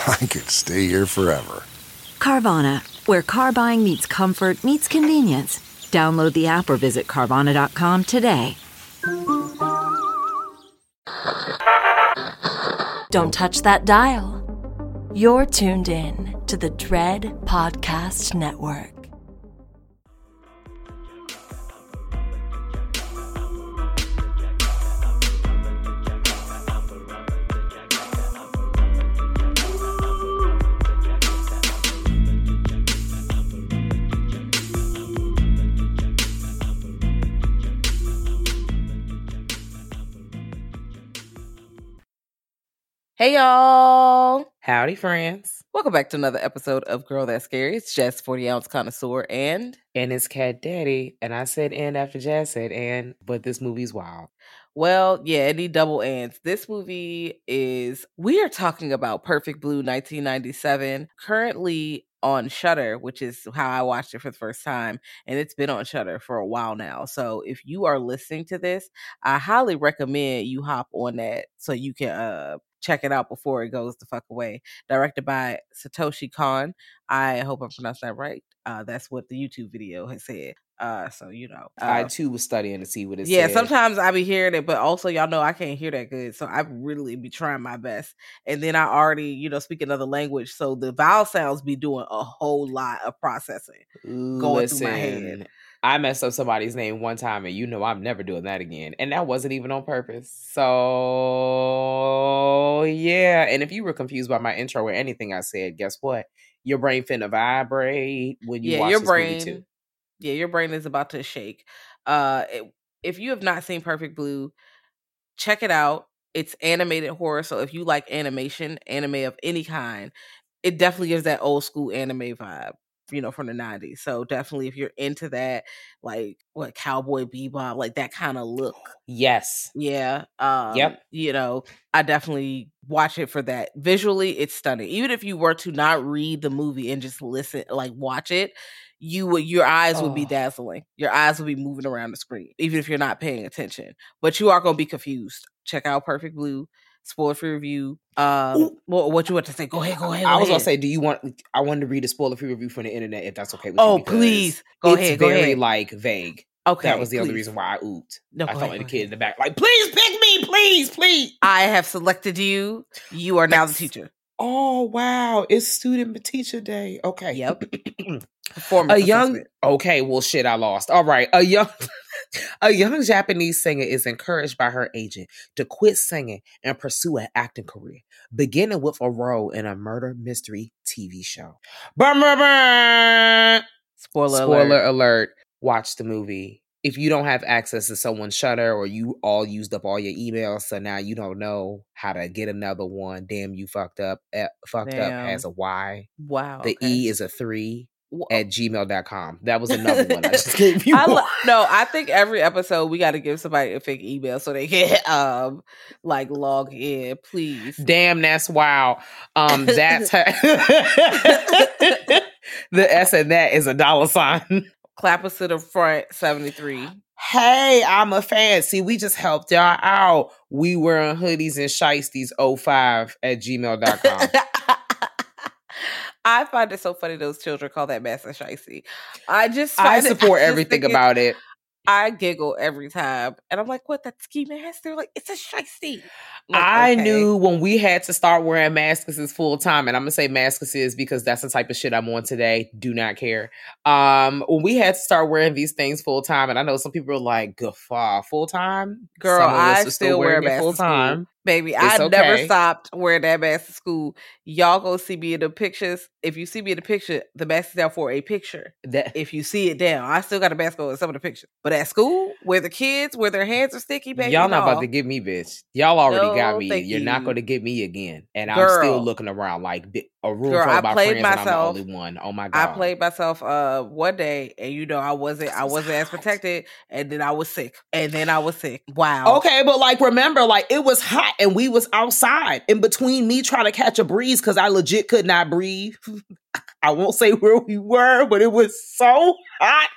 I could stay here forever. Carvana, where car buying meets comfort, meets convenience. Download the app or visit Carvana.com today. Don't touch that dial. You're tuned in to the Dread Podcast Network. Hey y'all. Howdy, friends. Welcome back to another episode of Girl That's Scary. It's Jess, 40 ounce connoisseur, and And it's Cat Daddy. And I said and after Jazz said and, but this movie's wild. well, yeah, any double ands. This movie is we are talking about Perfect Blue 1997, currently on Shudder, which is how I watched it for the first time, and it's been on Shudder for a while now. So if you are listening to this, I highly recommend you hop on that so you can uh check it out before it goes the fuck away. Directed by Satoshi Kon. I hope I'm pronouncing that right. Uh, that's what the YouTube video has said. Uh, so you know, I uh, too was studying to see what it yeah. said. Sometimes I be hearing it, but also y'all know I can't hear that good, so I really be trying my best. And then I already, you know, speak another language, so the vowel sounds be doing a whole lot of processing. going through my head. I messed up somebody's name one time, and you know I'm never doing that again. And that wasn't even on purpose. So yeah. And if you were confused by my intro or anything I said, guess what? Your brain finna vibrate when you yeah, watch your this movie brain. too. Yeah, your brain is about to shake. Uh, it- if you have not seen Perfect Blue, check it out. It's animated horror, so if you like animation, anime of any kind, it definitely gives that old school anime vibe. You know, from the '90s. So definitely, if you're into that, like what Cowboy Bebop, like that kind of look, Yes. yeah. Um, Yep. You know, I definitely watch it for that. Visually, it's stunning. Even if you were to not read the movie and just listen, like watch it, you would your eyes would be Oh. dazzling. Your eyes would be moving around the screen, even if you're not paying attention. But you are gonna be confused. Check out Perfect Blue. Spoiler free review. Um, what, what you want to say? Go ahead. Go ahead. I go was gonna say, do you want? I wanted to read a spoiler free review from the internet, if that's okay with. Oh, because please. Go it's ahead. Go very ahead. like vague. Okay. that was the only reason why I ooped. No, I felt ahead, like the kid ahead. in the back, like, please pick me, please, please. I have selected you. You are now the teacher. Oh wow, it's student teacher day. Okay. Yep. a young okay, well shit, I lost. All right. A young a young Japanese singer is encouraged by her agent to quit singing and pursue an acting career, beginning with a role in a murder mystery TV show. Bum, bum, bum. Spoiler, Spoiler alert. alert. Watch the movie. If you don't have access to someone's Shudder or you all used up all your emails, so now you don't know how to get another one. Damn, you fucked up. eh, fucked up as a Y. Wow. The okay. E is a three at gmail.com. That was another one I just gave you. I lo- no, I think every episode we got to give somebody a fake email so they can um like log in, please. Damn, that's wow. Um, that's her. the S and that is a dollar sign. Clap us to the front, seventy three. Hey, I'm a fan. See, we just helped y'all out. We wearing hoodies and shiesties 05 at gmail.com. I find it so funny those children call that mess and shiesty. I just I find it- support everything about it. I giggle every time, and I'm like, "What? That ski mask? They're like, it's a shiesty." Like, I okay. knew when we had to start wearing masks full time, and I'm gonna say masks because that's the type of shit I'm on today. Do not care. Um, when we had to start wearing these things full time, and I know some people are like, "Guffaw, full time." Girl, Some of us I are still wear a wearing it mask full time. Baby, It's I never stopped wearing that mask to school. Y'all go see me in the pictures. If you see me in the picture, the mask is down for a picture. That If you see it down, I still got a mask on in some of the pictures. But at school, where the kids, where their hands are sticky, baby, y'all not no. about to get me, bitch. Y'all already got No, me. thank You're not going to get me again, and I'm still looking around like a room Girl, full I of my played friends, and I'm myself. the only one. Oh my god! I played myself uh one day, and you know I wasn't I was wasn't as protected, and then I was sick, and then I was sick. Wow. Okay, but like remember, like it was hot and we was outside. In between me trying to catch a breeze because I legit could not breathe. I won't say where we were, but it was so hot.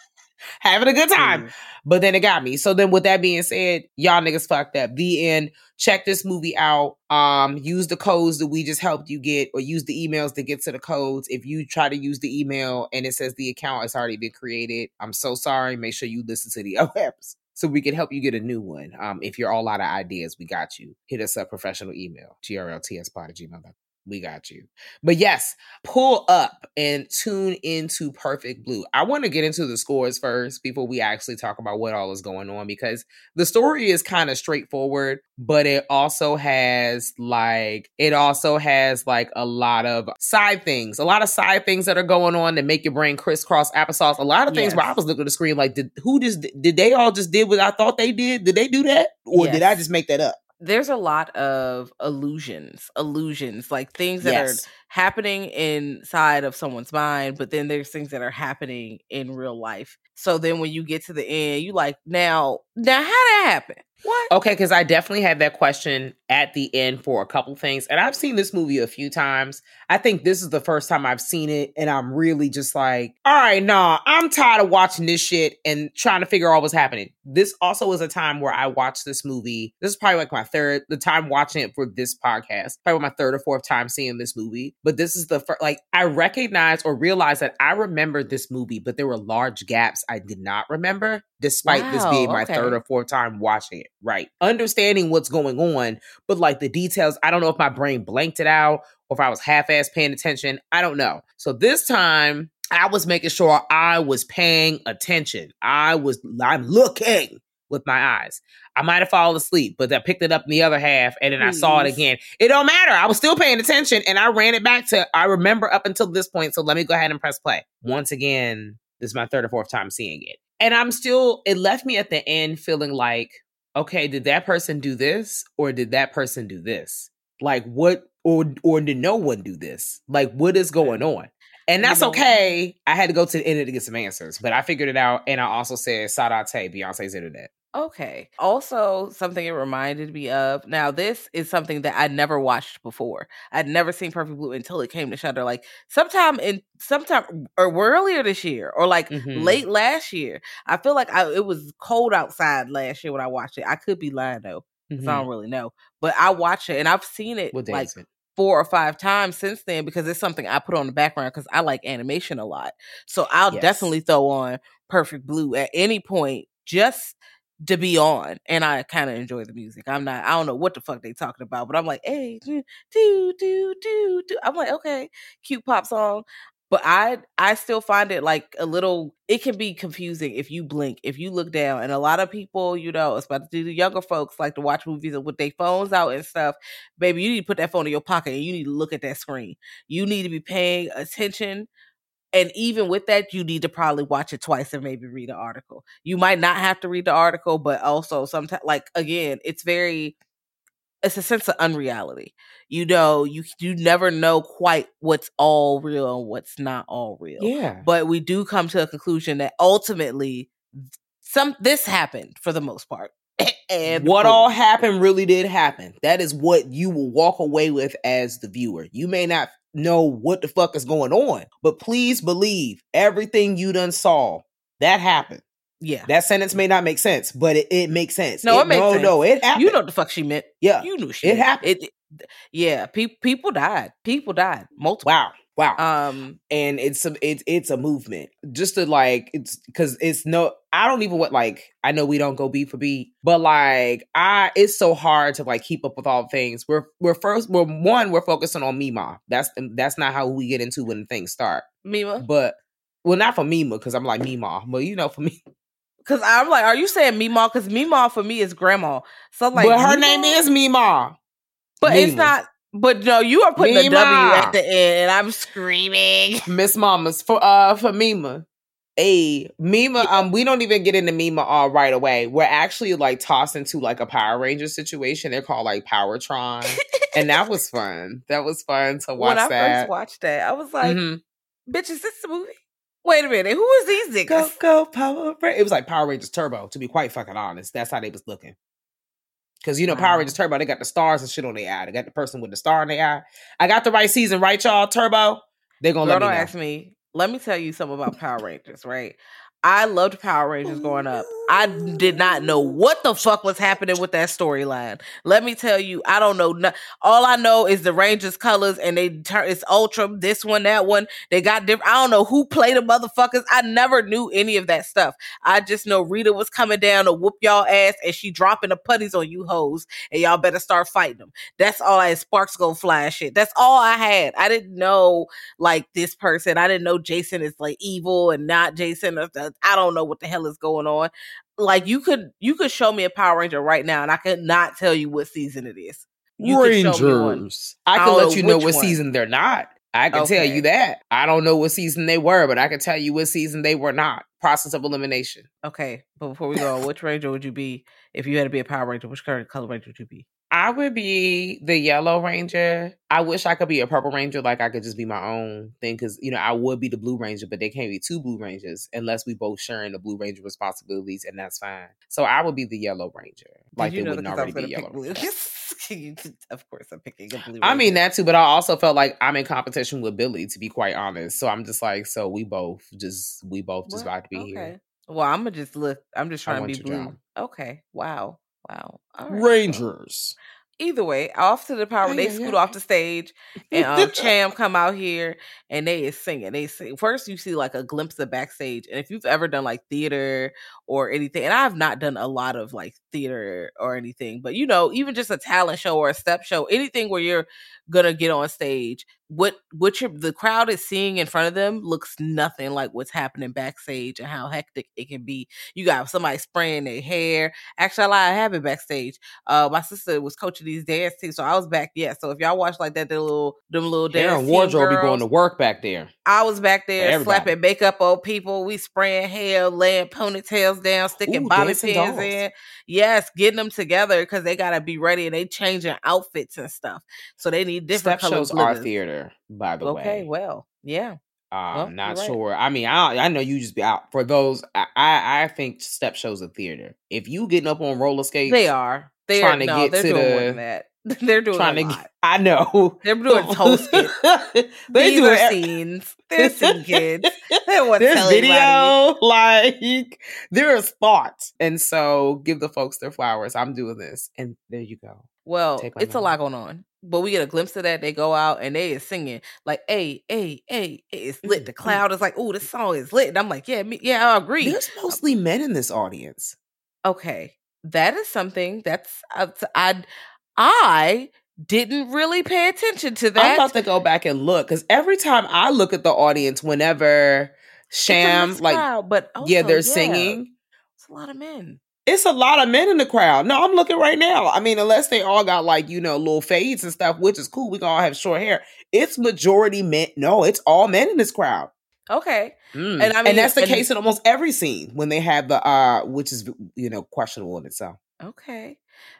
Having a good time. Mm. But then it got me. So then with that being said, y'all niggas fucked up. The end. Check this movie out. Um, use the codes that we just helped you get, or use the emails to get to the codes. If you try to use the email and it says the account has already been created, I'm so sorry. Make sure you listen to the other. So we can help you get a new one. Um, if you're all out of ideas, we got you. Hit us up professional email, grltspot at gmail.com. We got you. But yes, pull up and tune into Perfect Blue. I want to get into the scores first before we actually talk about what all is going on because the story is kind of straightforward, but it also has like it also has like a lot of side things, a lot of side things that are going on that make your brain crisscross applesauce. A lot of things where I was looking at the screen like, did who just did they all just did what I thought they did? Did they do that, or did I just make that up? There's a lot of illusions, illusions, like things that are Yes. Happening inside of someone's mind, but then there's things that are happening in real life. So then when you get to the end, you like, now, now how that happen? What? Okay, because I definitely had that question at the end for a couple things. And I've seen this movie a few times. I think this is the first time I've seen it, and I'm really just like, all right, nah, I'm tired of watching this shit and trying to figure out what's happening. This also was a time where I watched this movie. This is probably like my third, the time watching it for this podcast, probably my third or fourth time seeing this movie. But this is the first, like, I recognize or realize that I remember this movie, but there were large gaps I did not remember, despite this being my okay. third or fourth time watching it. Right. Understanding what's going on, but like the details, I don't know if my brain blanked it out or if I was half ass paying attention. I don't know. So this time, I was making sure I was paying attention. I was, I'm looking with my eyes. I might have fallen asleep, but I picked it up in the other half and then I saw it again. It don't matter. I was still paying attention and I ran it back to, I remember up until this point. So let me go ahead and press play. Once again, this is my third or fourth time seeing it. And I'm still, it left me at the end feeling like, okay, did that person do this or did that person do this? Like what, or, or did no one do this? Like what is going on? And that's okay. I had to go to the internet to get some answers, but I figured it out. And I also said Sadate, Beyonce's internet. Okay. Also, something it reminded me of. Now, this is something that I never watched before. I'd never seen Perfect Blue until it came to Shudder. Like sometime in sometime or earlier this year, or like Mhm. late last year. I feel like I, it was cold outside last year when I watched it. I could be lying though, 'cause I don't really know. But I watched it and I've seen it day like it? four or five times since then because it's something I put on the background because I like animation a lot. So I'll Yes. definitely throw on Perfect Blue at any point just to be on. And I kind of enjoy the music. I'm not, I don't know what the fuck they talking about, but I'm like, hey, do, do, do, do. I'm like, okay, cute pop song. But I I still find it like a little it can be confusing if you blink, if you look down. And a lot of people, you know, especially the younger folks like to watch movies with their phones out and stuff. Baby, you need to put that phone in your pocket and you need to look at that screen. You need to be paying attention. And even with that, you need to probably watch it twice and maybe read an article. You might not have to read the article, but also sometimes like again, it's very it's a sense of unreality. You know, you you never know quite what's all real and what's not all real. Yeah. But we do come to a conclusion that ultimately some this happened for the most part. and what all happened really did happen. That is what you will walk away with as the viewer. You may not know what the fuck is going on, but please believe everything you done saw that happened. Yeah. That sentence may not make sense, but it, it makes sense. No, it makes no, sense. no, it happened. you know what the fuck she meant. yeah. You knew she it meant. happened. It, it- yeah, pe- people died. People died. Multiple. Wow. Wow. Um, and it's a it's it's a movement just to like it's because it's no i don't even what like i know we don't go beat for beat but like i it's so hard to like keep up with all things we're we're first we're one we're focusing on mima that's that's not how we get into when things start Mima, but well not for mima because i'm like mima but you know for me because I'm like, are you saying Mima? Because Mima for me is grandma. So like, but her Meemaw? name is mima but it's not. But no, you are putting a W Mima. at the end, and I'm screaming. miss mamas for uh for mima Hey, Mima, um, we don't even get into Mima all right away. We're actually like tossed into like a Power Ranger situation. They're called like Powertron. and that was fun. That was fun to watch when I that. first watched that, I was like, Mhm. "Bitch, is this the movie?" Wait a minute, who is these Go niggas? go Power Rangers. It was like Power Rangers Turbo, to be quite fucking honest. That's how they was looking. Cause you know, Power mm-hmm. Rangers Turbo, they got the stars and shit on their eye. They got the person with the star in their eye. I got the right season, right, y'all? Turbo. They're gonna Girl, let me don't know. ask me. Let me tell you something about Power Rangers, right? I loved Power Rangers growing up. I did not know what the fuck was happening with that storyline. Let me tell you, I don't know. No- all I know is the Rangers colors, and they turn it's Ultra, this one, that one. They got different. I don't know who played the motherfuckers. I never knew any of that stuff. I just know Rita was coming down to whoop y'all ass, and she dropping the putties on you hoes, and y'all better start fighting them. That's all I had. Sparks go fly shit. That's all I had. I didn't know like this person. I didn't know Jason is like evil and not Jason. I don't know what the hell is going on. Like you could you could show me a Power Ranger right now, and I could not tell you what season it is. You could show me one. Rangers. I I can let know you know what one. season they're not. I can tell you that. I don't know what season they were, but I can tell you what season they were not. Process of elimination. Okay, but before we go, which Ranger would you be if you had to be a Power Ranger? Which color color Ranger would you be? I would be the yellow ranger. I wish I could be a purple ranger, like I could just be my own thing. Because you know, I would be the blue ranger, but they can't be two blue rangers unless we both sharing the blue ranger responsibilities, and that's fine. So I would be the yellow ranger, like Did you they know wouldn't 'cause already be yellow. blue? Of course, I'm picking a blue. I mean that too, but I also felt like I'm in competition with Billy, to be quite honest. So I'm just like, so we both just we both just Well, about to be here. Well, I'm gonna just look. I'm just trying to be blue. job. Okay. Wow. Wow. Right. Rangers. Either way, off to the power. Ay, they ay, scoot ay. off the stage, and um, Cham come out here, and they is singing. They sing. First, you see like a glimpse of backstage, and if you've ever done like theater or anything, and I've not done a lot of like theater or anything, but you know, even just a talent show or a step show, anything where you're gonna get on stage, what what your the crowd is seeing in front of them looks nothing like what's happening backstage and how hectic it can be. You got somebody spraying their hair. Actually, I lied, I have it backstage. Uh, my sister was coaching these dance teams, so I was back. Yeah, so if y'all watch like that, the little them little Hair dance and wardrobe be going to work back there. I was back there slapping makeup on people. We spraying hair, laying ponytails down, sticking Ooh, bobby pins dolls. in. Yes, getting them together because they gotta be ready and they changing outfits and stuff. So they need different Step color shows are glitters. theater, by the Okay, way. Okay, well, yeah. Um, well, not right. sure. I mean, I I know you just be out for those. I I, I think step shows a theater. If you getting up on roller skates, They are. They trying are to no, get they're to doing the- that. They're doing trying a to. lot. Get, I know They're doing toe skits. they These do are scenes. They're scene kids. They want to There's video, like there is thought, and so give the folks their flowers. I'm doing this, and there you go. Well, it's a lot going on. But we get a glimpse of that. They go out and they is singing like, "Hey, hey, hey!" It's lit. The mm. cloud is like, "Oh, this song is lit." And I'm like, "Yeah, me, yeah, I agree." There's mostly men in this audience. okay, that is something that's uh, I I didn't really pay attention to that. I'm about to go back and look because every time I look at the audience, whenever Cham like crowd, but yeah, they're singing. It's a lot of men. It's a lot of men in the crowd. No, I'm looking right now. I mean, unless they all got like, you know, little fades and stuff, which is cool. We can all have short hair. It's majority men. No, it's all men in this crowd. Okay, Mm. And I mean, and that's the and- case in almost every scene when they have the uh which is you know questionable in itself. okay.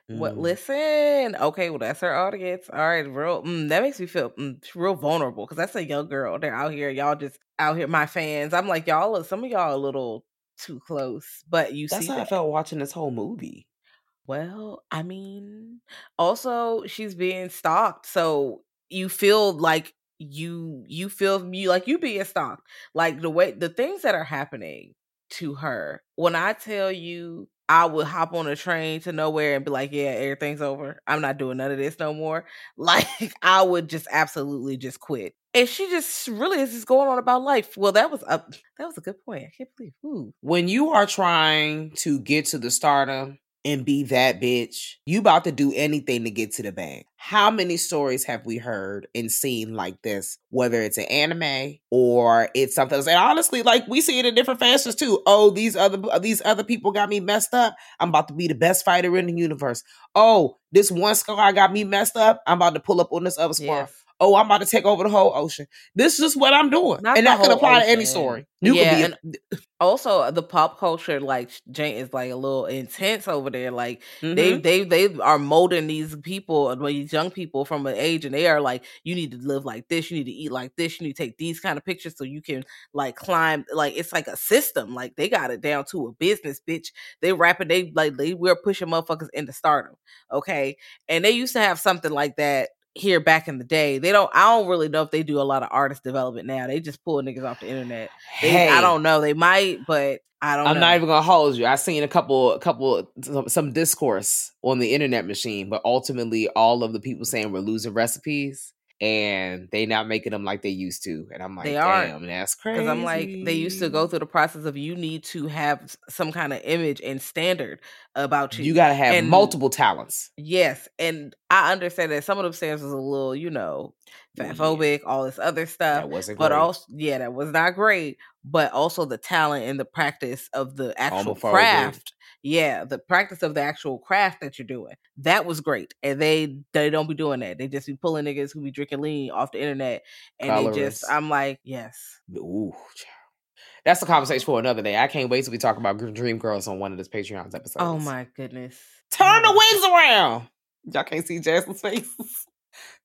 What? Mm. Listen. Okay. Well, that's our audience. All right. Real. Mm, that makes me feel mm, real vulnerable because that's a young girl. They're out here. Y'all just out here. My fans. I'm like y'all. are- Some of y'all are a little too close, but you That's see how I felt watching this whole movie. Well, I mean, also she's being stalked, so you feel like you you feel you like you being stalked. Like the way the things that are happening to her. When I tell you I would hop on a train to nowhere and be like, yeah, everything's over. I'm not doing none of this no more. Like I would just absolutely just quit. And she just really is just going on about life. Well, that was a that was a good point. I can't believe. Ooh. When you are trying to get to the stardom and be that bitch, you about to do anything to get to the bag. How many stories have we heard and seen like this? Whether it's an anime or it's something else. And honestly, like we see it in different fashions too. Oh, these other these other people got me messed up. I'm about to be the best fighter in the universe. Oh, this one scar got me messed up. I'm about to pull up on this other scar. Oh, I'm about to take over the whole ocean. This is what I'm doing, Not and that can apply to any story. You Yeah, could be. Also, uh, the pop culture, like Jane, is like a little intense over there. Like Mhm. they they they are molding these people, uh, these young people from an age, and they are like, you need to live like this, you need to eat like this, you need to take these kind of pictures so you can like climb. Like it's like a system. Like they got it down to a business, bitch. They rapping, they like they we're pushing motherfuckers into stardom. Okay, and they used to have something like that here back in the day. They don't. I don't really know if they do a lot of artist development now. They just pull niggas off the internet. They, Hey. I don't know. They might, but I don't. I'm know. not even gonna hold you. I seen a couple, a couple, some, some discourse on the internet machine, but ultimately, all of the people saying we're losing recipes and they not making them like they used to. And I'm like, They aren't. damn, that's crazy. because I'm like they used to go through the process of you need to have some kind of image and standard about you. You gotta have And- multiple talents. Yes, and I understand that some of them standards was a little, you know, Oh, yeah. fatphobic, all this other stuff. That wasn't But great. also, yeah, that was not great. But also the talent and the practice of the actual Homophobic. craft. Yeah, the practice of the actual craft that you're doing. That was great. And they they don't be doing that. They just be pulling niggas who be drinking lean off the internet. And they just I'm like, yes. Ooh, that's a conversation for another day. I can't wait to be talking about Dream Girls on one of this Patreon's oh episodes. Oh my goodness. Turn the Oh wigs around. Y'all can't see Jasmine's face.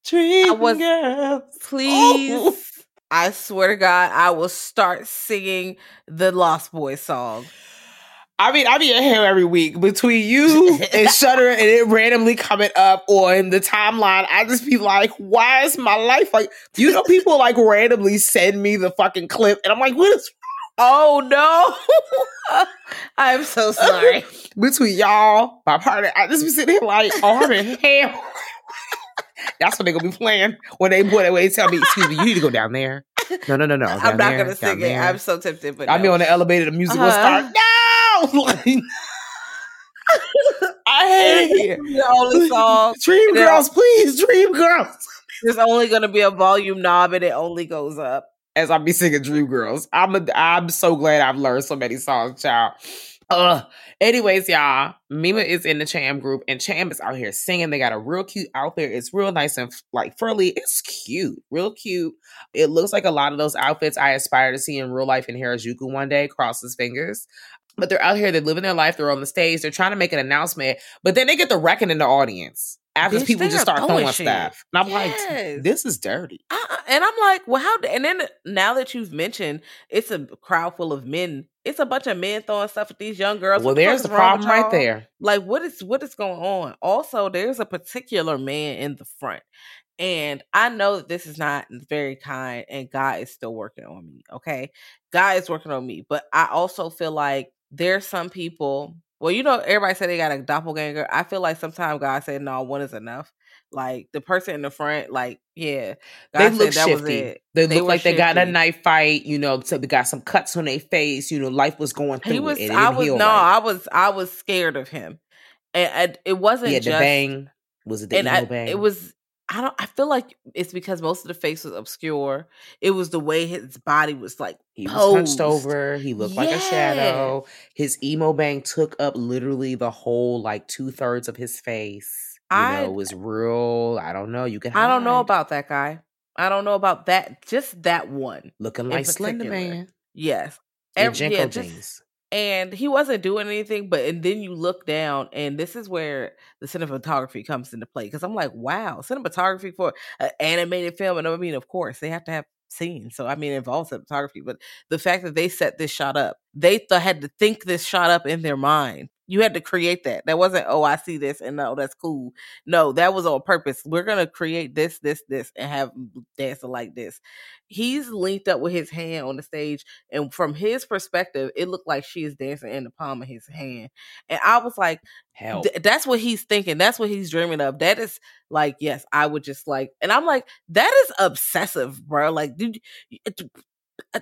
Dream was- Girls. Oh! Please. Oh. I swear to God, I will start singing the Lost Boys song. I mean, I be in here every week between you and Shudder and it randomly coming up on the timeline. I just be like, why is my life like you know people like randomly send me the fucking clip and I'm like, what is Oh no. I'm so sorry. between y'all, my partner? I just be sitting here like, oh, I'm in hell. That's what they gonna be playing when they when they tell me, excuse me, you need to go down there. No, no, no, no. I'm not there, gonna sing it. I'm so tempted, but I be no. on the elevator, the music will Uh-huh. start. No, like, I hate it. the only song. Dream girls, please, dream girls. There's only gonna be a volume knob and it only goes up. As I be singing Dream Girls, I'm a, I'm so glad I've learned so many songs, child. Uh, anyways, y'all, Mima is in the Cham group, and Cham is out here singing. They got a real cute outfit. It's real nice and like frilly. It's cute, real cute. It looks like a lot of those outfits I aspire to see in real life in Harajuku one day. Cross his fingers. But they're out here, they're living their life, they're on the stage, they're trying to make an announcement, but then they get the wrecking in the audience after Bitch, people just start throwing throwing stuff. And I'm Yes. like, this is dirty. Uh-uh. And I'm like, well, how? And then now that you've mentioned, it's a crowd full of men. It's a bunch of men throwing stuff at these young girls. Well, What there's the problem right there. Like, what is what is going on? Also, there's a particular man in the front, and I know that this is not very kind, and God is still working on me. Okay, God is working on me, but I also feel like there's some people. Well, you know, everybody said they got a doppelganger. I feel like sometimes God said, "No, one is enough." Like the person in the front, like yeah, God they said look that was shifty. it. They, They look like they got a knife fight. You know, so they got some cuts on their face. You know, life was going through He was. it. it I was no. right. I was. I was scared of him, and, and it wasn't He had the just. bang. Was it the and I, bang? it was. I don't. I feel like it's because most of the face was obscure. It was the way his body was like He was hunched over. He looked like a shadow. His emo bang took up literally the whole like two thirds of his face. You I- know, it was real. I don't know. You can. I don't know about that guy. I don't know about that. Just that one. looking like Slender. Man. Yes. And Every- Jenko yeah, just-. And he wasn't doing anything but and then you look down and this is where the cinematography comes into play because i'm like wow cinematography for an animated film and i mean of course they have to have scenes so i mean it involves cinematography but the fact that they set this shot up they th- had to think this shot up in their mind You had to create that. That wasn't, oh, I see this and no, that's cool. No, that was on purpose. We're gonna create this, this, this, and have dancing like this. He's linked up with his hand on the stage, and from his perspective, it looked like she is dancing in the palm of his hand. And I was like, Hell. th- that's what he's thinking. That's what he's dreaming of. That is like, yes, I would just like, and I'm like, that is obsessive, bro. Like, dude, uh,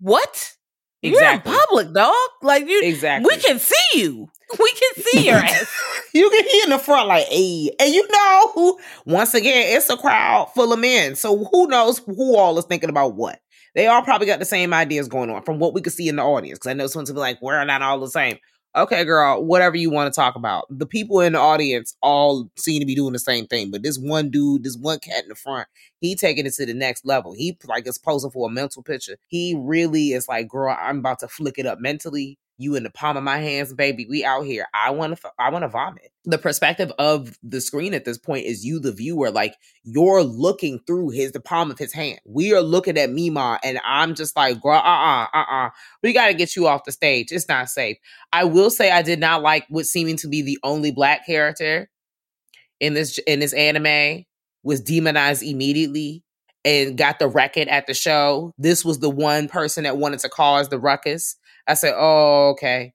what? Exactly. You're in public, dog. Like you, Exactly. we can see you. We can see your ass. you can hear in the front like, hey. And you know who, once again, it's a crowd full of men. So who knows who all is thinking about what? They all probably got the same ideas going on from what we could see in the audience. Because I know someone's gonna be like, we're not all the same. Okay, girl, whatever you want to talk about. The people in the audience all seem to be doing the same thing. But this one dude, this one cat in the front, he taking it to the next level. He like is posing for a mental picture. He really is like, girl, I'm about to flick it up mentally. You in the palm of my hands, baby. We out here. I want to. I want to vomit. The perspective of the screen at this point is you, the viewer. Like you're looking through his the palm of his hand. We are looking at Mima, and I'm just like, girl, uh, uh, uh, uh. We got to get you off the stage. It's not safe. I will say I did not like what seeming to be the only black character in this in this anime was demonized immediately and got the record at the show. This was the one person that wanted to cause the ruckus. I said, "Oh, okay.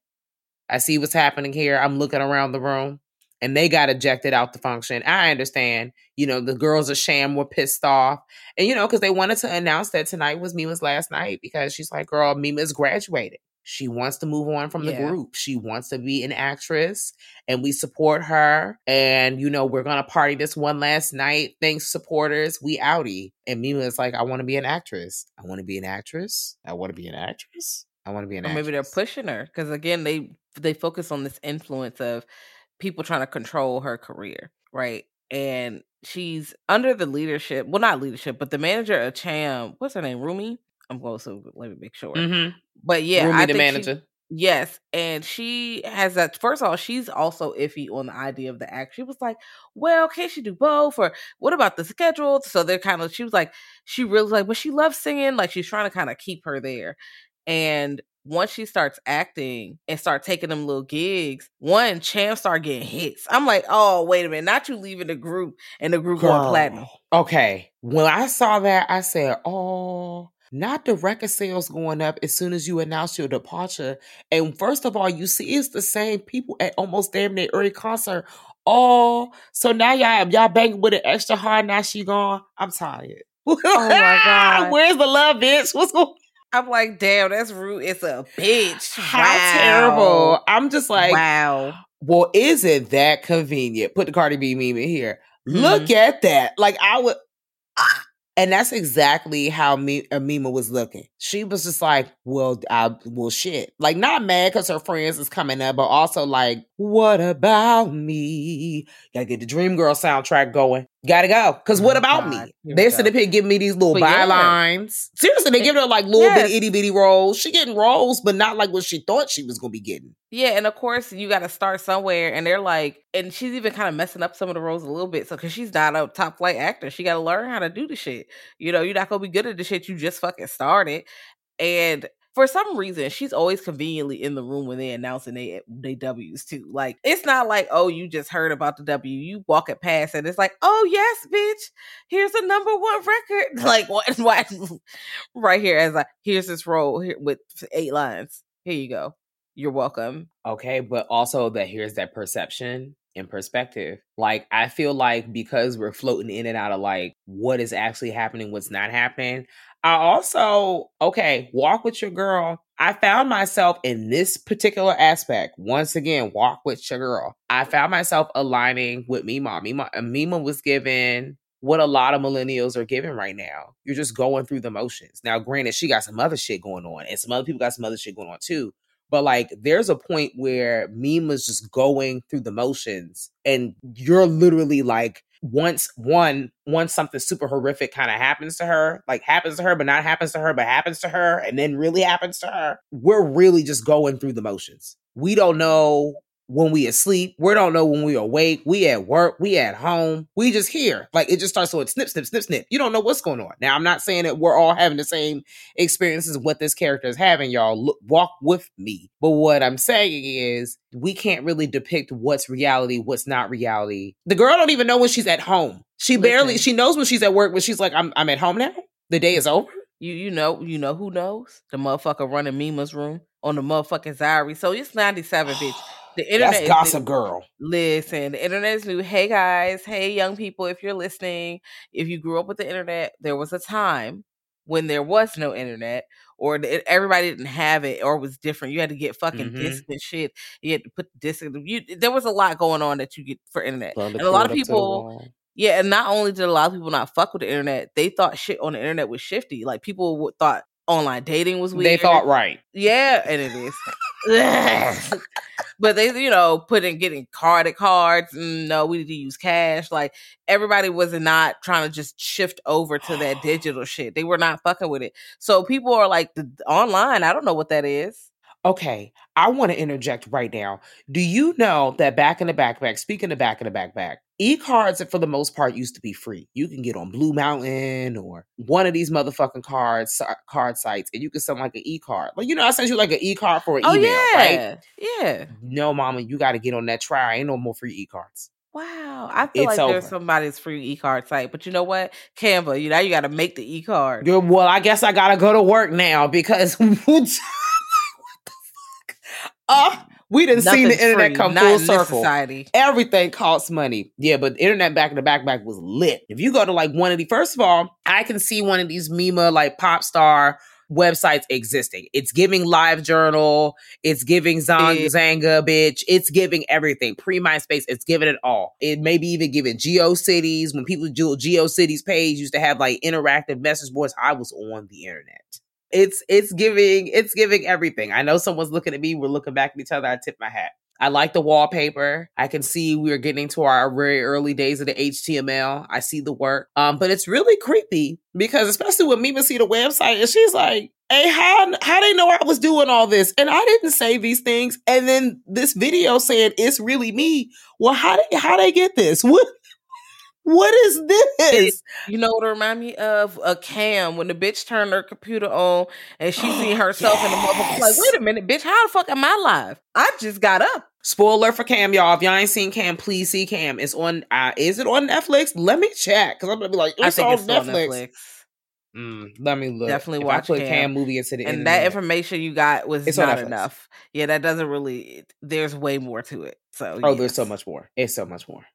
I see what's happening here. I'm looking around the room." And they got ejected out the function. I understand. You know, the girls of Cham were pissed off. And, you know, because they wanted to announce that tonight was Mima's last night because she's like, girl, Mima's graduated. She wants to move on from the Yeah. group. She wants to be an actress and we support her. And, you know, we're going to party this one last night. Thanks, supporters. We outie. And Mima is like, I want to be an actress. I want to be an actress. I want to be an actress. I want to be an Or actress. maybe they're pushing her because again, they they focus on this influence of people trying to control her career, right? And she's under the leadership, well, not leadership, but the manager of Cham. What's her name? Rumi. I'm going to let me make sure. Mm-hmm. But yeah, Rumi, I the think she- manager. Yes, and she has that. First of all, she's also iffy on the idea of the act. She was like, "Well, can't she do both? Or what about the schedule?" So they're kind of. She was like, she really like, but she loves singing. Like she's trying to kind of keep her there. And once she starts acting and start taking them little gigs, one champ start getting hits. I'm like, oh wait a minute, not you leaving the group and the group going platinum. Okay. When I saw that, I said, oh, not the record sales going up as soon as you announce your departure. And first of all, you see it's the same people at almost damn near every concert. Oh, so now y'all y'all banging with it extra hard. Now she gone. I'm tired. Oh my God. Where's the love, bitch? What's going? I'm like, damn, that's rude. It's a bitch. How Wow. terrible! I'm just like, wow. well, is it that convenient? Put the Cardi B meme in here. Look Mm-hmm. at that. Like I would ah. and that's exactly how me Amima was looking. She was just like, well, I well shit. Like not mad because her friends is coming up, but also like, what about me? Gotta get the Dream Girl soundtrack going. Gotta go. Cause what Oh, about God. me? They're sitting up here giving me these little But yeah. bylines. Seriously, they give her like little Yes. bitty itty bitty roles. She getting roles, but not like what she thought she was gonna be getting. Yeah, and of course you got to start somewhere, and they're like, and she's even kind of messing up some of the roles a little bit, so because she's not a top flight actor, she got to learn how to do the shit. You know, you're not gonna be good at the shit you just fucking started, and for some reason, she's always conveniently in the room when they announcing they eh, they W's too. Like it's not like oh you just heard about the W, you walk it past, and it's like oh yes, bitch, here's a number one record. Like what? Why? right here as like here's this role here with eight lines. Here you go. You're welcome. Okay, but also that here's that perception and perspective. Like I feel like because we're floating in and out of like what is actually happening, what's not happening. I also okay, walk with your girl. I found myself in this particular aspect. Once again, walk with your girl. I found myself aligning with Mima. Mima, Mima was given what a lot of millennials are giving right now. You're just going through the motions. Now, granted, she got some other shit going on, and some other people got some other shit going on too. But like, there's a point where Mima's just going through the motions, and you're literally like, once one, once something super horrific kind of happens to her, like happens to her, but not happens to her, but happens to her, and then really happens to her, we're really just going through the motions. We don't know when we asleep. We don't know when we awake. We at work. We at home. We just here. Like it just starts with snip, snip, snip, snip. You don't know what's going on. Now I'm not saying that we're all having the same experiences what this character is having. Y'all look, walk with me. But what I'm saying is we can't really depict what's reality, what's not reality. The girl don't even know when she's at home. She barely. She knows when she's at work, but she's like, I'm I'm at home now. The day is over. You you know you know who knows the motherfucker running Mima's room on the motherfucking Zyri. So it's ninety seven, bitch. The internet That's gossip new. girl. Listen, the internet is new. Hey guys, hey young people, if you're listening, if you grew up with the internet, there was a time when there was no internet, or everybody didn't have it, or it was different. You had to get fucking Mhm. discs and shit. You had to put the disc. in- You there was a lot going on that you get for internet, and a lot of pull it up to the people. Yeah, and not only did a lot of people not fuck with the internet, they thought shit on the internet was shifty. Like people would, thought online dating was weird. They thought right. yeah, and it is. but they, you know, put in getting carded cards. mm, No, we need to use cash. Like everybody was not trying to just shift over to that digital shit. They were not fucking with it. So people are like, the, online. I don't know what that is. Okay, I want to interject right now. Do you know that back in the backpack, speaking of back in the backpack, e cards for the most part used to be free. You can get on Blue Mountain or one of these motherfucking cards card sites, and you can send like an e card. Like you know, I sent you like an e card for an Oh email, right? yeah, yeah. No, mama, you got to get on that try. Ain't no more free e cards. Wow, I feel It's like there's somebody's free e card site, but you know what? Canva, you know, you got to make the e card. Good. Well, I guess I gotta go to work now because what the fuck? Uh, we didn't see the internet free, come full circle. society. Everything costs money. Yeah, but the internet back in the backpack was lit. If you go to like one of the first of all, I can see one of these Mima like pop star websites existing. It's giving live journal, it's giving Zang. Xanga bitch, it's giving everything. Pre MySpace, it's giving it all. It may be even giving GeoCities. When people do GeoCities page used to have like interactive message boards. I was on the internet. It's it's giving it's giving everything. I know someone's looking at me. We're looking back at each other. I tip my hat. I like the wallpaper. I can see we're getting to our very early days of the HTML. I see the work. Um, but it's really creepy because especially when Mima see the website and she's like, Hey, how how they know I was doing all this? And I didn't say these things. And then this video saying it's really me. Well, how they how they get this? What what is this? You know what it remind me of? A cam when the bitch turned her computer on and she seen herself in the motherfucker. Like, wait a minute, bitch, how the fuck am I live? I just got up. Spoiler for Cam, y'all. If y'all ain't seen Cam, please see Cam. It's on. Uh, is it on Netflix? Let me check because I'm gonna be like, I it's think on it's Netflix. on Netflix. Mm, let me look. Definitely if watch I put Cam. Cam, movie into the And internet. that information you got was It's not enough. Yeah, that doesn't really. There's way more to it. So Oh, there's so much more. It's so much more.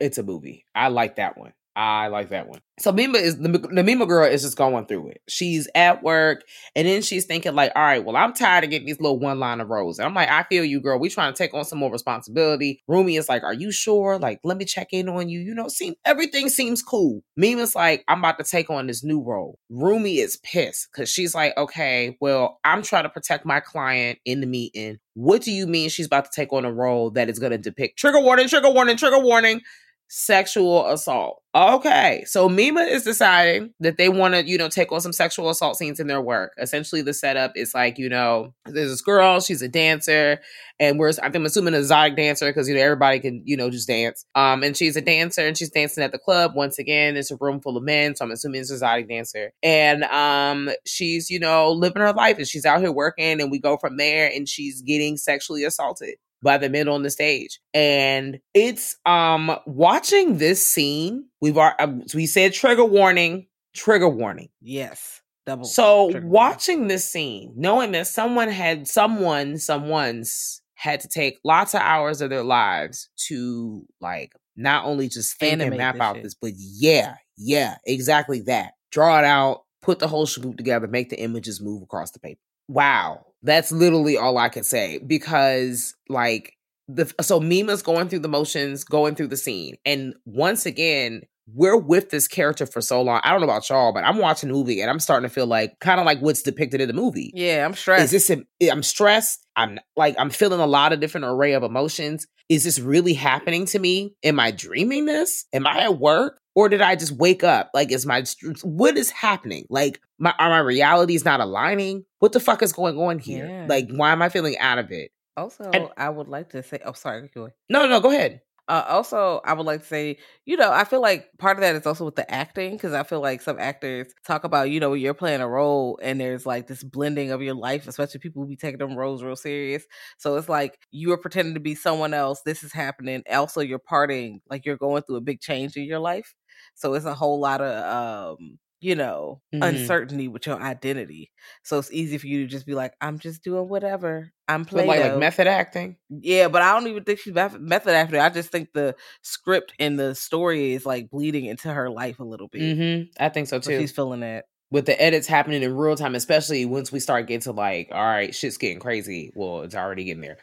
It's a movie. I like that one. I like that one. So Mima is the, the Mima girl is just going through it. She's at work and then she's thinking like, all right, well, I'm tired of getting these little one liner roles. And I'm like, I feel you, girl. We trying to take on some more responsibility. Rumi is like, are you sure? Like, let me check in on you. You know, seem everything seems cool. Mima's like, I'm about to take on this new role. Rumi is pissed because she's like, okay, well, I'm trying to protect my client in the meeting. What do you mean she's about to take on a role that is going to depict trigger warning, trigger warning, trigger warning? Sexual assault. Okay, so Mima is deciding that they want to, you know, take on some sexual assault scenes in their work. Essentially, the setup is like, you know, there's this girl, she's a dancer, and we're, I'm assuming a exotic dancer because you know everybody can, you know, just dance. Um, and she's a dancer and she's dancing at the club. Once again, it's a room full of men, so I'm assuming it's an exotic dancer. And um, she's, you know, living her life and she's out here working, and we go from there, and she's getting sexually assaulted by the men on the stage. And it's um watching this scene, we've ar- uh, we said trigger warning, trigger warning. Yes. Double. So trigger warning. watching this scene, knowing that someone had someone someone's had to take lots of hours of their lives to like not only just think Animate and map this out shit. this, but yeah, yeah, exactly that. Draw it out, put the whole shaboot together, make the images move across the paper. Wow. That's literally all I can say because like the so Mima's going through the motions, going through the scene. And once again, we're with this character for so long. I don't know about y'all, but I'm watching the movie and I'm starting to feel like kind of like what's depicted in the movie. Yeah, I'm stressed. Is this a, eh, I'm stressed. I'm like I'm feeling a lot of different array of emotions. Is this really happening to me? Am I dreaming this? Am I at work? Or did I just wake up? Like, is my what is happening? Like, my are my realities not aligning? What the fuck is going on here? Yeah. Like, why am I feeling out of it? Also, And- I would like to say, oh, sorry, go ahead. No, no, go ahead. Uh, also, I would like to say, you know, I feel like part of that is also with the acting because I feel like some actors talk about, you know, you're playing a role and there's like this blending of your life, especially people who be taking them roles real serious. So it's like you are pretending to be someone else. This is happening. Also, you're parting, like you're going through a big change in your life. So it's a whole lot of, um, you know, Mhm. uncertainty with your identity. So it's easy for you to just be like, I'm just doing whatever. I'm playing like, like method acting. yeah, but I don't even think she's method acting. I just think the script and the story is like bleeding into her life a little bit. Mm-hmm. I think so So too. she's feeling that. with the edits happening in real time, especially once we start getting to like, all right, shit's getting crazy. Well, it's already getting there.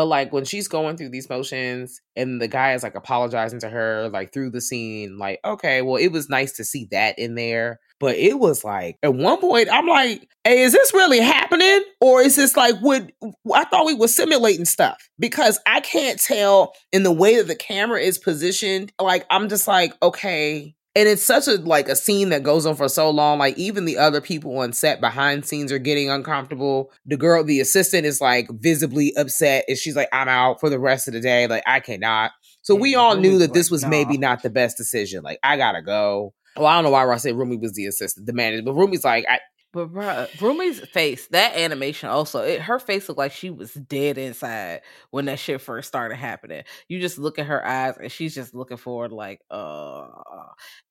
But like when she's going through these motions and the guy is like apologizing to her, like through the scene, like, okay, well, it was nice to see that in there. But it was like at one point, I'm like, hey, is this really happening? Or is this like what I thought we were simulating stuff? Because I can't tell in the way that the camera is positioned. Like, I'm just like, okay, and it's such a like a scene that goes on for so long like even the other people on set behind scenes are getting uncomfortable. The girl the assistant is like visibly upset and she's like i'm out for the rest of the day. Like i cannot. So we all knew that this like, was maybe not the best decision. Like i gotta go. Well i don't know why i said rumi was the assistant the manager but rumi's like I, But bruh, Rumi's face, that animation also, it, her face looked like she was dead inside when that shit first started happening. You just look at her eyes and she's just looking forward like, uh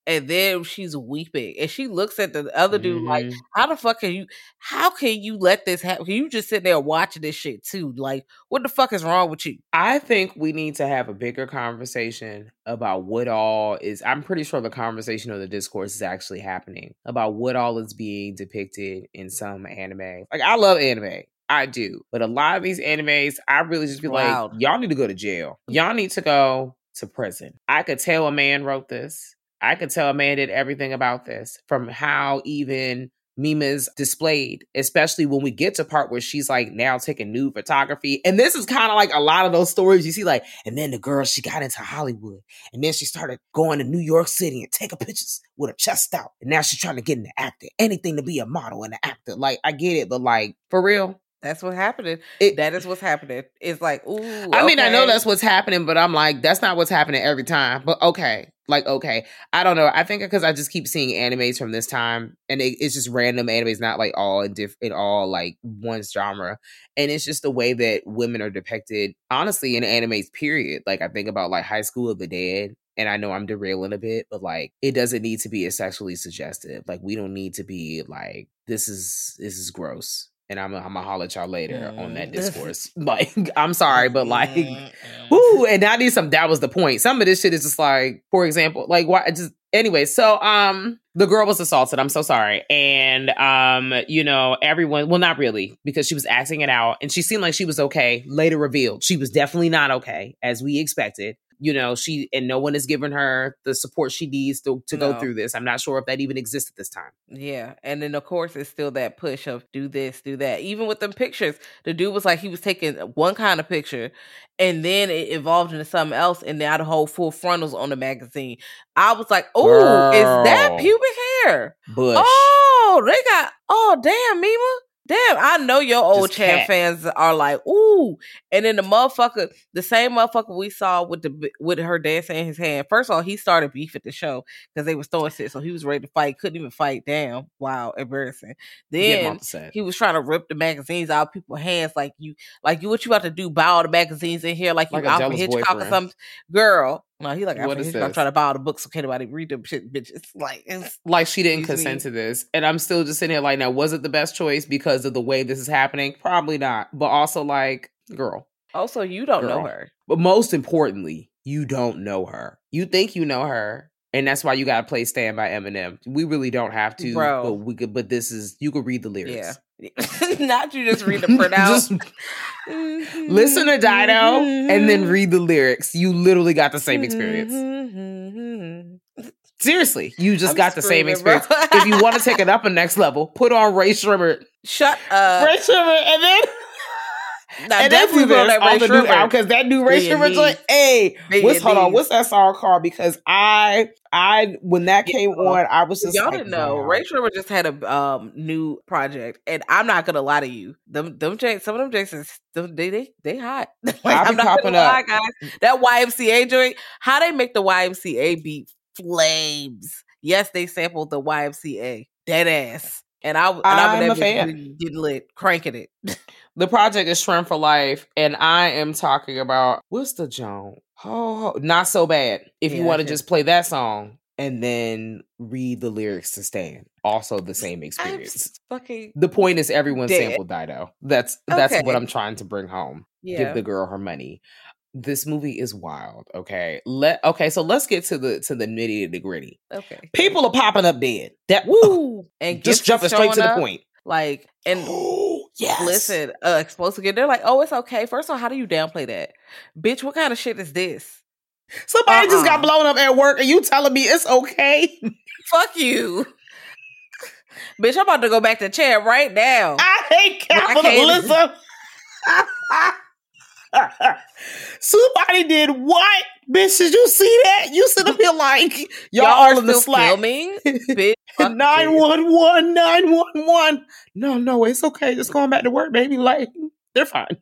and then she's weeping. And she looks at the other dude like, Mhm. how the fuck can you how can you let this happen? Can you just sit there watching this shit too? Like, what the fuck is wrong with you? I think we need to have a bigger conversation about what all is. I'm pretty sure the conversation or the discourse is actually happening about what all is being depicted in some anime. Like, I love anime. I do. But a lot of these animes, I really just be Wild. like, y'all need to go to jail. Y'all need to go to prison. I could tell a man wrote this. I could tell a man did everything about this from how even Mima's displayed, especially when we get to part where she's like now taking nude photography. And this is kind of like a lot of those stories you see, like, and then the girl, she got into Hollywood. And then she started going to New York City and taking pictures with her chest out. And now she's trying to get into acting. Anything to be a model and an actor. Like, I get it, but like, for real. That's what's happening. It- that is what's happening. It's like, ooh. I mean, I know that's what's happening, but I'm like, that's not what's happening every time. But okay, like okay, I don't know. I think because I just keep seeing animes from this time, and it, it's just random animes, not like all in diff- in all like one genre, and it's just the way that women are depicted. Honestly, in animes, period. Like I think about like High School of the Dead. And I know I'm derailing a bit, but like it doesn't need to be as sexually suggestive. Like we don't need to be like this is this is gross. And I'm I'm gonna holler at y'all later on that Mm. discourse. Like I'm sorry, but like Mm-mm. Ooh, and I need some. That was the point. Some of this shit is just like, for example, like why? Just anyway. So, um, the girl was assaulted. I'm so sorry, and um, you know, everyone. Well, not really, because she was acting it out, and she seemed like she was okay. Later revealed she was definitely not okay, as we expected. You know, she and no one has given her the support she needs to to go through this. I'm not sure if that even exists at this time. Yeah, and then of course it's still that push of do this, do that. Even with them pictures, the dude was like he was taking one kind of picture, and then it evolved into something else, and now the whole full frontals on the magazine. I was like, oh, is that pubic hair? Bush. Oh, they got. Oh, damn, Mima. Damn, I know your old cat. fans are like, ooh. And then the motherfucker, the same motherfucker we saw with the with her dancing in his hand. First of all, he started beef at the show because they was throwing shit, so he was ready to fight. Couldn't even fight. Damn, wow, embarrassing. Then set. he was trying to rip the magazines out of people's hands, like you, like you. What you about to do? Buy all the magazines in here, like you Like a Alfred Hitchcock or boyfriend. something, girl. No, he like What is Hitchcock this? trying to buy all the books, so can't nobody read them shit, bitches. Like it's like she didn't consent me? to this and i'm still just sitting here like now was it the best choice because of the way this is happening probably not but also like girl also you don't know her. but most importantly you don't know her you think you know her and that's why you gotta play Stan by eminem we really don't have to Bro. but we could but this is you could read the lyrics Yeah. Not you just read the printout. listen to dido and then read the lyrics you literally got the same experience seriously you just I'm got the same experience if you want to take it up a next level put on rae sremmurd Shut up. Rae Sremmurd, and then Now, and that's even that on Ray the new album because that new Rae Sremmurd joint. Hey, what's hold on? What's that song called? Because I, I when that Yeah, came on, I was just Y'all like, didn't know wow. Rae Sremmurd just had a um new project, and I'm not gonna lie to you. Them them J- some of them Jasons they they they hot. like, I'm not gonna lie, up. guys. That YMCA joint, how they make the YMCA beat flames? Yes, they sampled the YMCA dead ass, and I and I'm, a in that bitch fan. getting lit, cranking it. The project is Sremm for Life, and I am talking about what's the Joan? Oh, not so bad. If you want to just play that song and then read the lyrics to Stan, also the same experience. fucking The point is everyone Dead. sampled Dido. That's that's what I'm trying to bring home. yeah. Give the girl her money. This movie is wild. Okay, let okay. So let's get to the to the nitty the gritty. okay. People are popping up dead. That Woo! And just jumping straight to the up, point. Like and yes. Listen, uh, explosive. They're like, oh, it's okay. First of all, how do you downplay that, bitch? What kind of shit is this? Somebody just got Uh-uh. blown up at work, and you telling me it's okay? Fuck you, bitch. I'm about to go back to chair right now. I hate Well, I capitalism. Somebody did what? Bitch, did you see that? You sit up here like y'all, all in the slack. filming, bitch. Fuck Nine this. one one nine one one. No, no, it's okay. Just going back to work, baby. Like they're fine.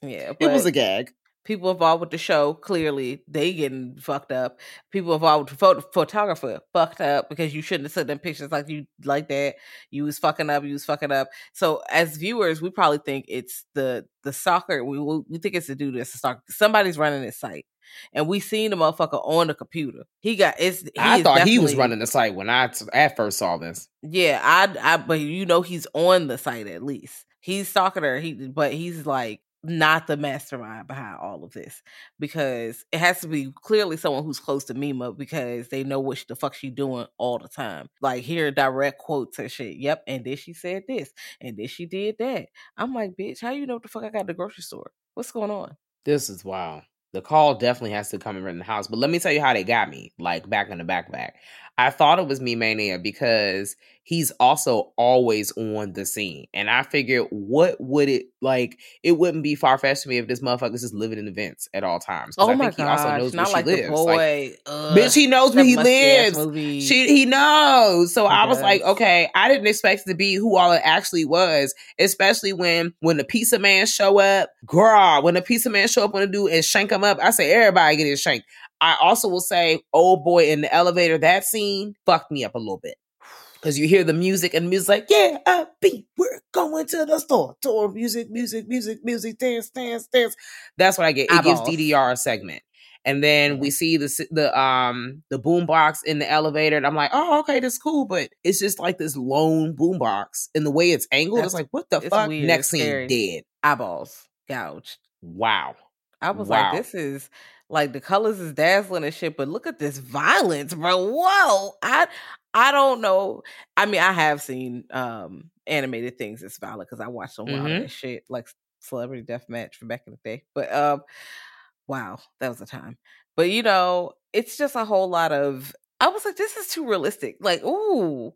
Yeah, It was a gag. people involved with the show clearly they getting fucked up. People involved with the photo- photographer fucked up because you shouldn't have sent them pictures like you like that. You was fucking up. You was fucking up. So as viewers, we probably think it's the the soccer. We we think it's the dude that's the soccer. Somebody's running this site, and we seen the motherfucker on the computer. He got it's. He I thought he was running the site when I t- at first saw this. Yeah, I I but you know he's on the site at least. He's stalking her. He but he's like not the mastermind behind all of this because it has to be clearly someone who's close to Mima because they know what the fuck she doing all the time. Like here direct quotes and shit. Yep, and then she said this and then she did that. I'm like, bitch, how you know what the fuck I got at the grocery store? What's going on? This is wild. The call definitely has to come in the house. But let me tell you how they got me, like back in the backpack. I thought it was Me-Mania because he's also always on the scene. And I figured, what would it like? It wouldn't be far fetched to me if this motherfucker's just living in events at all times. Oh I my think he also knows where not she like lives. the Like, boy. ugh, bitch, he knows where he lives. She, he knows. So He I was like, okay, I didn't expect it to be who all it actually was, especially when when the pizza man show up. Girl, when the pizza man show up on a dude and shank him up, I say everybody get his shank. I also will say, old boy in the elevator, that scene fucked me up a little bit. Cause you hear the music and the music's like, yeah, upbeat, we're going to the store. Tour music, music, music, music, dance, dance, dance. That's what I get. It gives. DDR a segment. And then we see the the um the boom box in the elevator, and I'm like, oh, okay, that's cool, but it's just like this lone boom box, and the way it's angled, That's- it's like, what the fuck? weird, Next scene, dead. Eyeballs gouged. Wow. I was Wow. like, this is like the colors is dazzling and shit, but look at this violence, bro. Whoa. I I don't know. I mean, I have seen um animated things that's violent because I watched some wild Mhm. ass shit like Celebrity Deathmatch from back in the day. But um wow, that was a time. But you know, it's just a whole lot of I was like, this is too realistic. Like, ooh.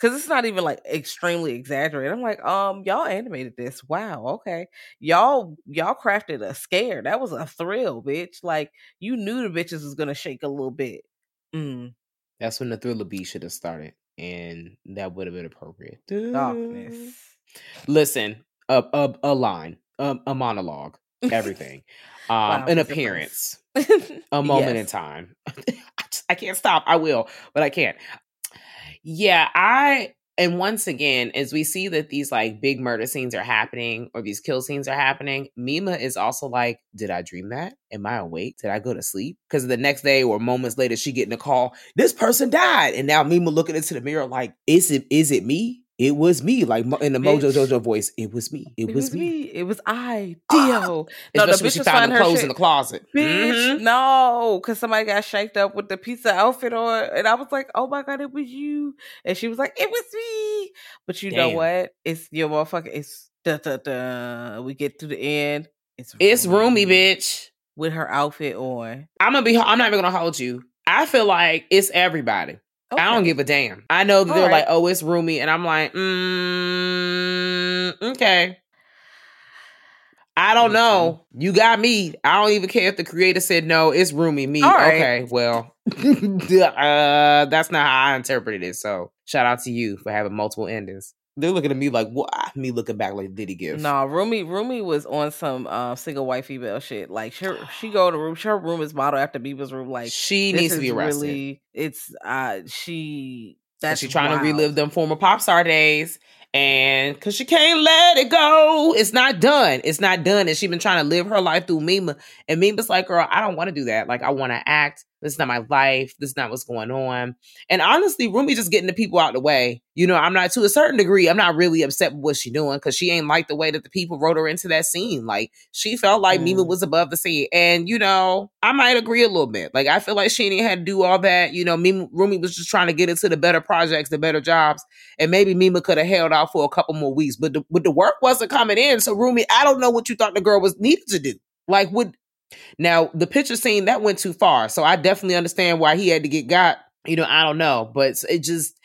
Cause it's not even like extremely exaggerated. I'm like, um, y'all animated this. Wow, okay y'all y'all crafted a scare. That was a thrill, bitch. Like you knew the bitches was gonna shake a little bit. Mm, That's when the thriller beat should have started, and that would have been appropriate. darkness. Listen, a a, a line, a, a monologue, everything, um, Wow, an appearance, a moment in time. I, just, I can't stop. I will, but I can't. Yeah, I and once again, as we see that these like big murder scenes are happening or these kill scenes are happening, Mima is also like, "Did I dream that? Am I awake? Did I go to sleep?" Because the next day or moments later, she getting a call. This person died, and now Mima looking into the mirror like, "Is it? Is it me? It was me." Like in the Mojo Jojo voice, "It was me. It, It was, was me." me. It was I. Ah, Dio. No, the Especially bitch she was found her clothes shit. in the closet. Bitch, Mhm. no, because somebody got shanked up with the pizza outfit on, and I was like, "Oh my god, it was you!" And she was like, "It was me." But you know what? It's your motherfucker. It's da da da. We get to the end. It's It's Rumi, bitch. with her outfit on. I'm gonna be. I'm not even gonna hold you. I feel like it's everybody. I don't give a damn. I know that they're Alright. like, oh, it's Rumi, and I'm like, mm, okay. I don't know. You got me. I don't even care if the creator said no. It's Rumi. Me. Right. Okay. Well, uh, that's not how I interpreted it. So shout out to you for having multiple endings. They're looking at me like what? Me looking back like did he give? No, Rumi Rumi was on some uh, single white female shit. Like she she go to room. Her room is modeled after Beaver's room. Like she needs to be arrested. Really, it's uh she that's She's trying wild. to relive them former pop star days. And because she can't let it go. It's not done. It's not done. And she's been trying to live her life through Mima. And Mima's like, girl, I don't want to do that. Like, I want to act. This is not my life. This is not what's going on. And honestly, Rumi just getting the people out the way. You know, I'm not to a certain degree, I'm not really upset with what she doing because she ain't like the way that the people wrote her into that scene. Like, she felt like Mima Mm. was above the scene. And, you know, I might agree a little bit. Like, I feel like she didn't have to do all that. You know, Mima, Rumi was just trying to get into the better projects, the better jobs. And maybe Mima could have held out for a couple more weeks, but the, but the work wasn't coming in. So, Rumi, I don't know what you thought the girl was needed to do. Like, would now the picture scene that went too far. So I definitely understand why he had to get got. You know, I don't know, but it just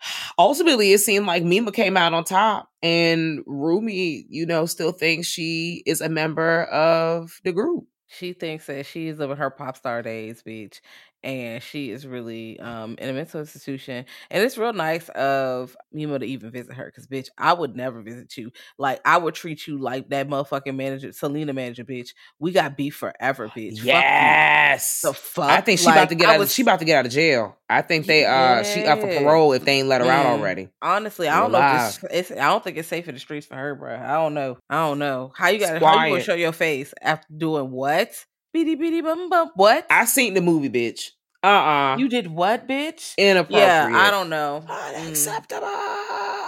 ultimately it seemed like Mima came out on top, and Rumi, you know, still thinks she is a member of the group. She thinks that she's living her pop star days, bitch, and she is really um in a mental institution. And it's real nice of Mima to even visit her, because bitch, I would never visit you. Like I would treat you like that motherfucking manager, Selena manager, bitch. We got beef forever, bitch. Fuck. Yes, The fuck? I think she about to get I out. was- Of, she about to get out of jail. I think they uh she up for parole if they ain't let her out Mm. already. Honestly, I You're don't know. If this, it's, I don't think it's safe in the streets for her, bro. I don't know. I don't know how you got. It's How you gonna show your face after doing what? Beady beady bum bum. What? I seen the movie, bitch. Uh uh you did what, bitch? inappropriate. Yeah, I don't know. Mm. Unacceptable.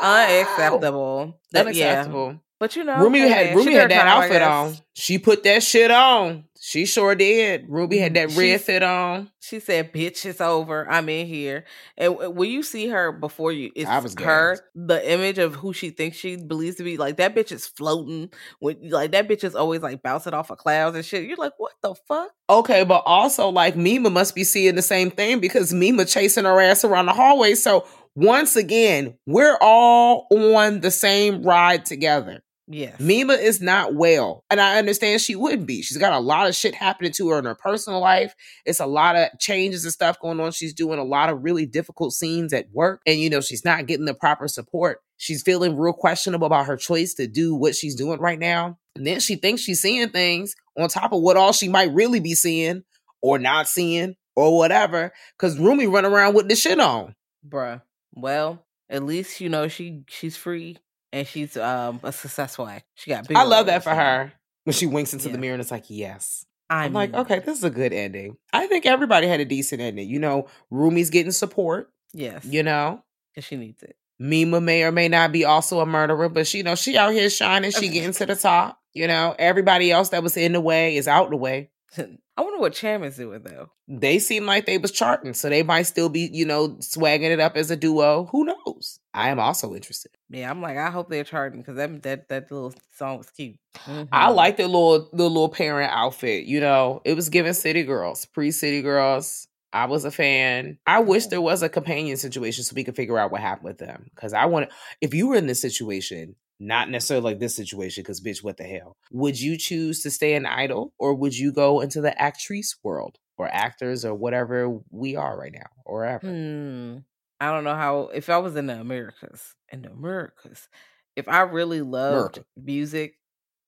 Unacceptable. Yeah. Unacceptable. But you know, Rumi hey, had Rumi had that outfit on. She put that shit on. She sure did. Rumi had mm-hmm. that red She's- fit on. She said, "Bitch, it's over. I'm in here." And when you see her before you, it's I was her. gassed. The image of who she thinks she believes to be like that bitch is floating. With like that bitch is always like bouncing off of clouds and shit. You're like, what the fuck? Okay, but also like Mima must be seeing the same thing because Mima chasing her ass around the hallway. So once again, we're all on the same ride together. Yes, Mima is not well. And I understand she wouldn't be. She's got a lot of shit happening to her in her personal life. It's a lot of changes and stuff going on. She's doing a lot of really difficult scenes at work. And, you know, she's not getting the proper support. She's feeling real questionable about her choice to do what she's doing right now. And then she thinks she's seeing things on top of what all she might really be seeing or not seeing or whatever. Cause Rumi run around with the shit on. bruh. Well, at least you know she she's free and she's um a successful actor. She got. I love that for her. When she winks into Yeah. the mirror and it's like, yes. I I'm like, okay, this is a good ending. I think everybody had a decent ending. You know, Rumi's getting support. yes, You know, because she needs it. Mima may or may not be also a murderer, but she, you know, she out here shining. She getting to the top. You know, everybody else that was in the way is out the way. I wonder what Chairman's doing though. They seem like they was charting, so they might still be, you know, swagging it up as a duo. Who knows? I am also interested. Yeah, I'm like, I hope they're charting because that that that little song was cute. I Mhm. like the little the little parent outfit. You know, it was giving City Girls, pre City Girls. I was a fan. I wish there was a companion situation so we could figure out what happened with them. Because I want if you were in this situation, not necessarily like this situation, because bitch, what the hell? Would you choose to stay an idol or would you go into the actrice world or actors or whatever we are right now or ever? Hmm. I don't know how if I was in the Americas, in the Americas, if I really loved America. music,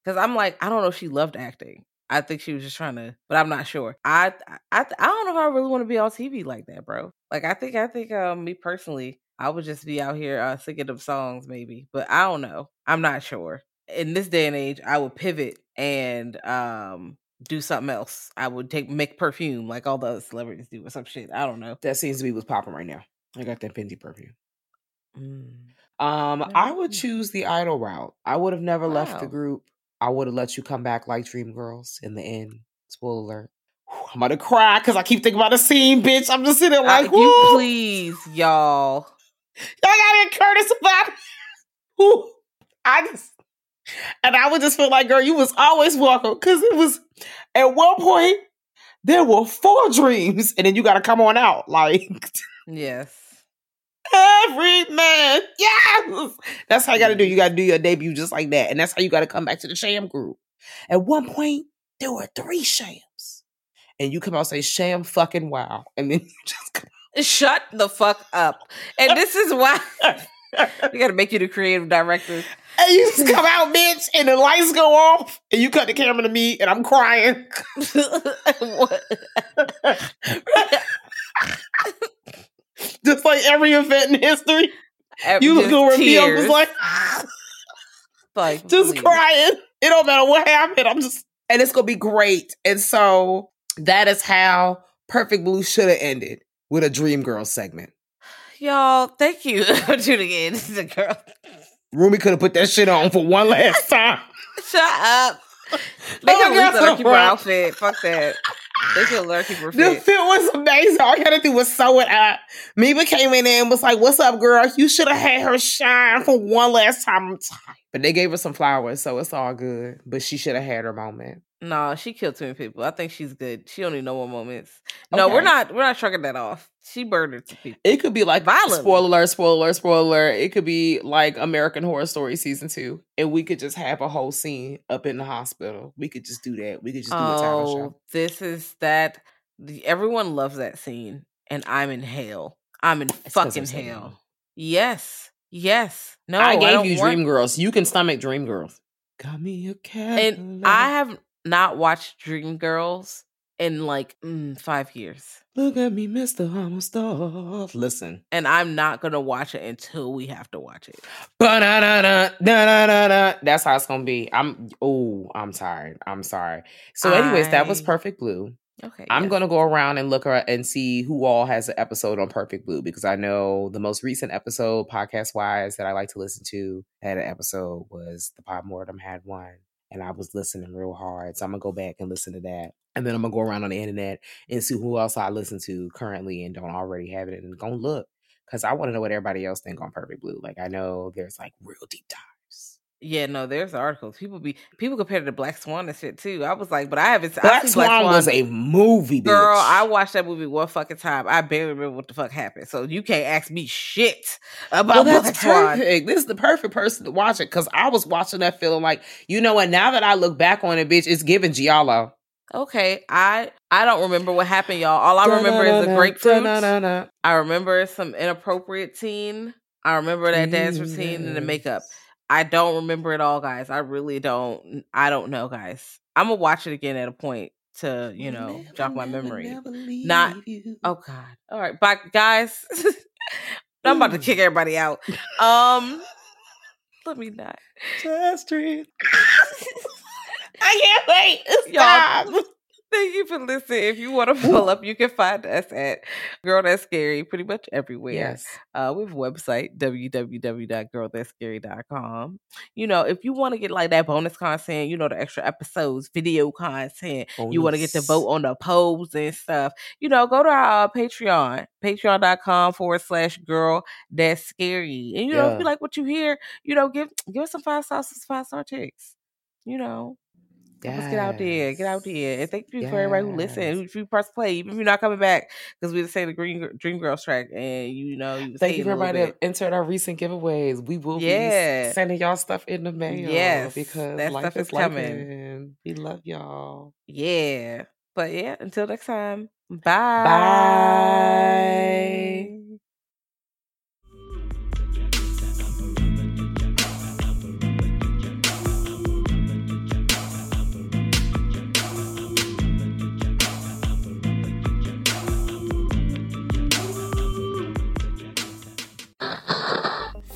because I'm like, I don't know if she loved acting. I think she was just trying to, but I'm not sure. I I I don't know if I really want to be on TV like that, bro. Like I think I think um me personally, I would just be out here uh, singing them songs maybe, but I don't know. I'm not sure. In this day and age, I would pivot and um do something else. I would take make perfume like all the other celebrities do or some shit. I don't know. That seems to be what's popping right now. I got that Fendi perfume. Mm. Um, I would choose the idol route. I would have never left the group. I would have let you come back like Dream Girls in the end. Spoiler alert. Whew, I'm about to cry because I keep thinking about the scene, bitch. I'm just sitting there I- like, you please, y'all. Y'all gotta get Curtis about. I just, and I would just feel like, girl, you was always welcome because it was at one point there were four dreams, and then you got to come on out like. Yes. Every man, yes. That's how you got to do. You mm-hmm. got to do your debut just like that, and that's how you got to come back to the Sham group. At one point, there were three shams. And you come out and say, sham fucking wow. And then you just come Shut the fuck up. And this is why we gotta make you the creative director. And you just come out, bitch, and the lights go off, and you cut the camera to me, and I'm crying. What? just like every event in history. Ev- You look over me, I'm just like, like just please. crying. It don't matter what happened. I'm just, and it's gonna be great. And so that is how Perfect Blue should have ended with a Dream Girl segment. Y'all, thank you for tuning in to the girl. Rumi could have put that shit on for one last time. Shut up. Oh, they could that's lose the so Keeper right. outfit. Fuck that. They could learn Keeper The fit. fit was amazing. All you had to do was sew it up. Mima came in there and was like, What's up, girl? You should have had her shine for one last time. I'm tired. But they gave her some flowers, so it's all good. But she should have had her moment. No, she killed too many people. I think she's good. She don't need no more moments. No, we're not. We're not trucking that off. She murdered people. It could be like Violently. spoiler alert, spoiler alert, spoiler alert. It could be like American Horror Story season two, and we could just have a whole scene up in the hospital. We could just do that. We could just do a talent Oh, show. this is that. The, everyone loves that scene, and I'm in hell. I'm in It's fucking hell. Yes, yes. No, I gave don't you want- Dream Girls. You can stomach Dream Girls. Got me a cat. and I have not watched Dream Girls in like mm, five years, Look at me, Mr. Homestar. Listen. and I'm not gonna watch it until we have to watch it. Ba-da-da-da. That's how it's gonna be. I'm oh, I'm tired. I'm sorry. So, anyways, that was Perfect Blue. Okay, I'm yes. gonna go around and look and see who all has an episode on Perfect Blue because I know the most recent episode, podcast wise, that I like to listen to had an episode was the Pod Mortem had one. And I was listening real hard. So I'm gonna go back and listen to that. And then I'm gonna go around on the internet and see who else I listen to currently and don't already have it and go look. Cause I want to know what everybody else think on Perfect Blue. Like I know there's like real deep dives. Yeah, no, there's articles. People be people compare it to Black Swan and shit too. I was like, but I haven't. I Black seen Swan was a movie, bitch. girl. I watched that movie one fucking time. I barely remember what the fuck happened. So you can't ask me shit about well, Black Swan. perfect. This is the perfect person to watch it because I was watching that feeling like, you know what? Now that I look back on it, bitch, it's giving Giallo. Okay, I I don't remember what happened, y'all. All I remember is the grapefruit. I remember some inappropriate scene. I remember that dance routine and the makeup. I don't remember it all, guys. I really don't. I don't know, guys. I'm gonna watch it again at a point to, you know, Never, jog my never, memory. never Not- you. Oh God. All right, bye, guys. I'm about to kick everybody out. Um, let me not. Church I can't wait. Y'all- Stop. Thank you for listening. If you want to follow up, you can find us at Girl That's Scary pretty much everywhere. Yes. Uh, we have a website, www.girlthat'scary.com. You know, if you want to get like that bonus content, you know, the extra episodes, video content, you want to get to vote on the polls and stuff, you know, go to our Patreon, patreon.com forward slash girl that's scary. And, you know, if you like what you hear, you know, give give us some five stars, some five star chicks. You know, Let's get out there, get out there, and thank you for everybody who Yes. listened. If you press play, even if you're not coming back, because we just saying the Green Dream Girls track, and you know, you Thank you for everybody that entered our recent giveaways. We will Yeah. be sending y'all stuff in the mail. Yes, because that life stuff is is coming. We love y'all. Yeah, but yeah, until next time, bye. Bye.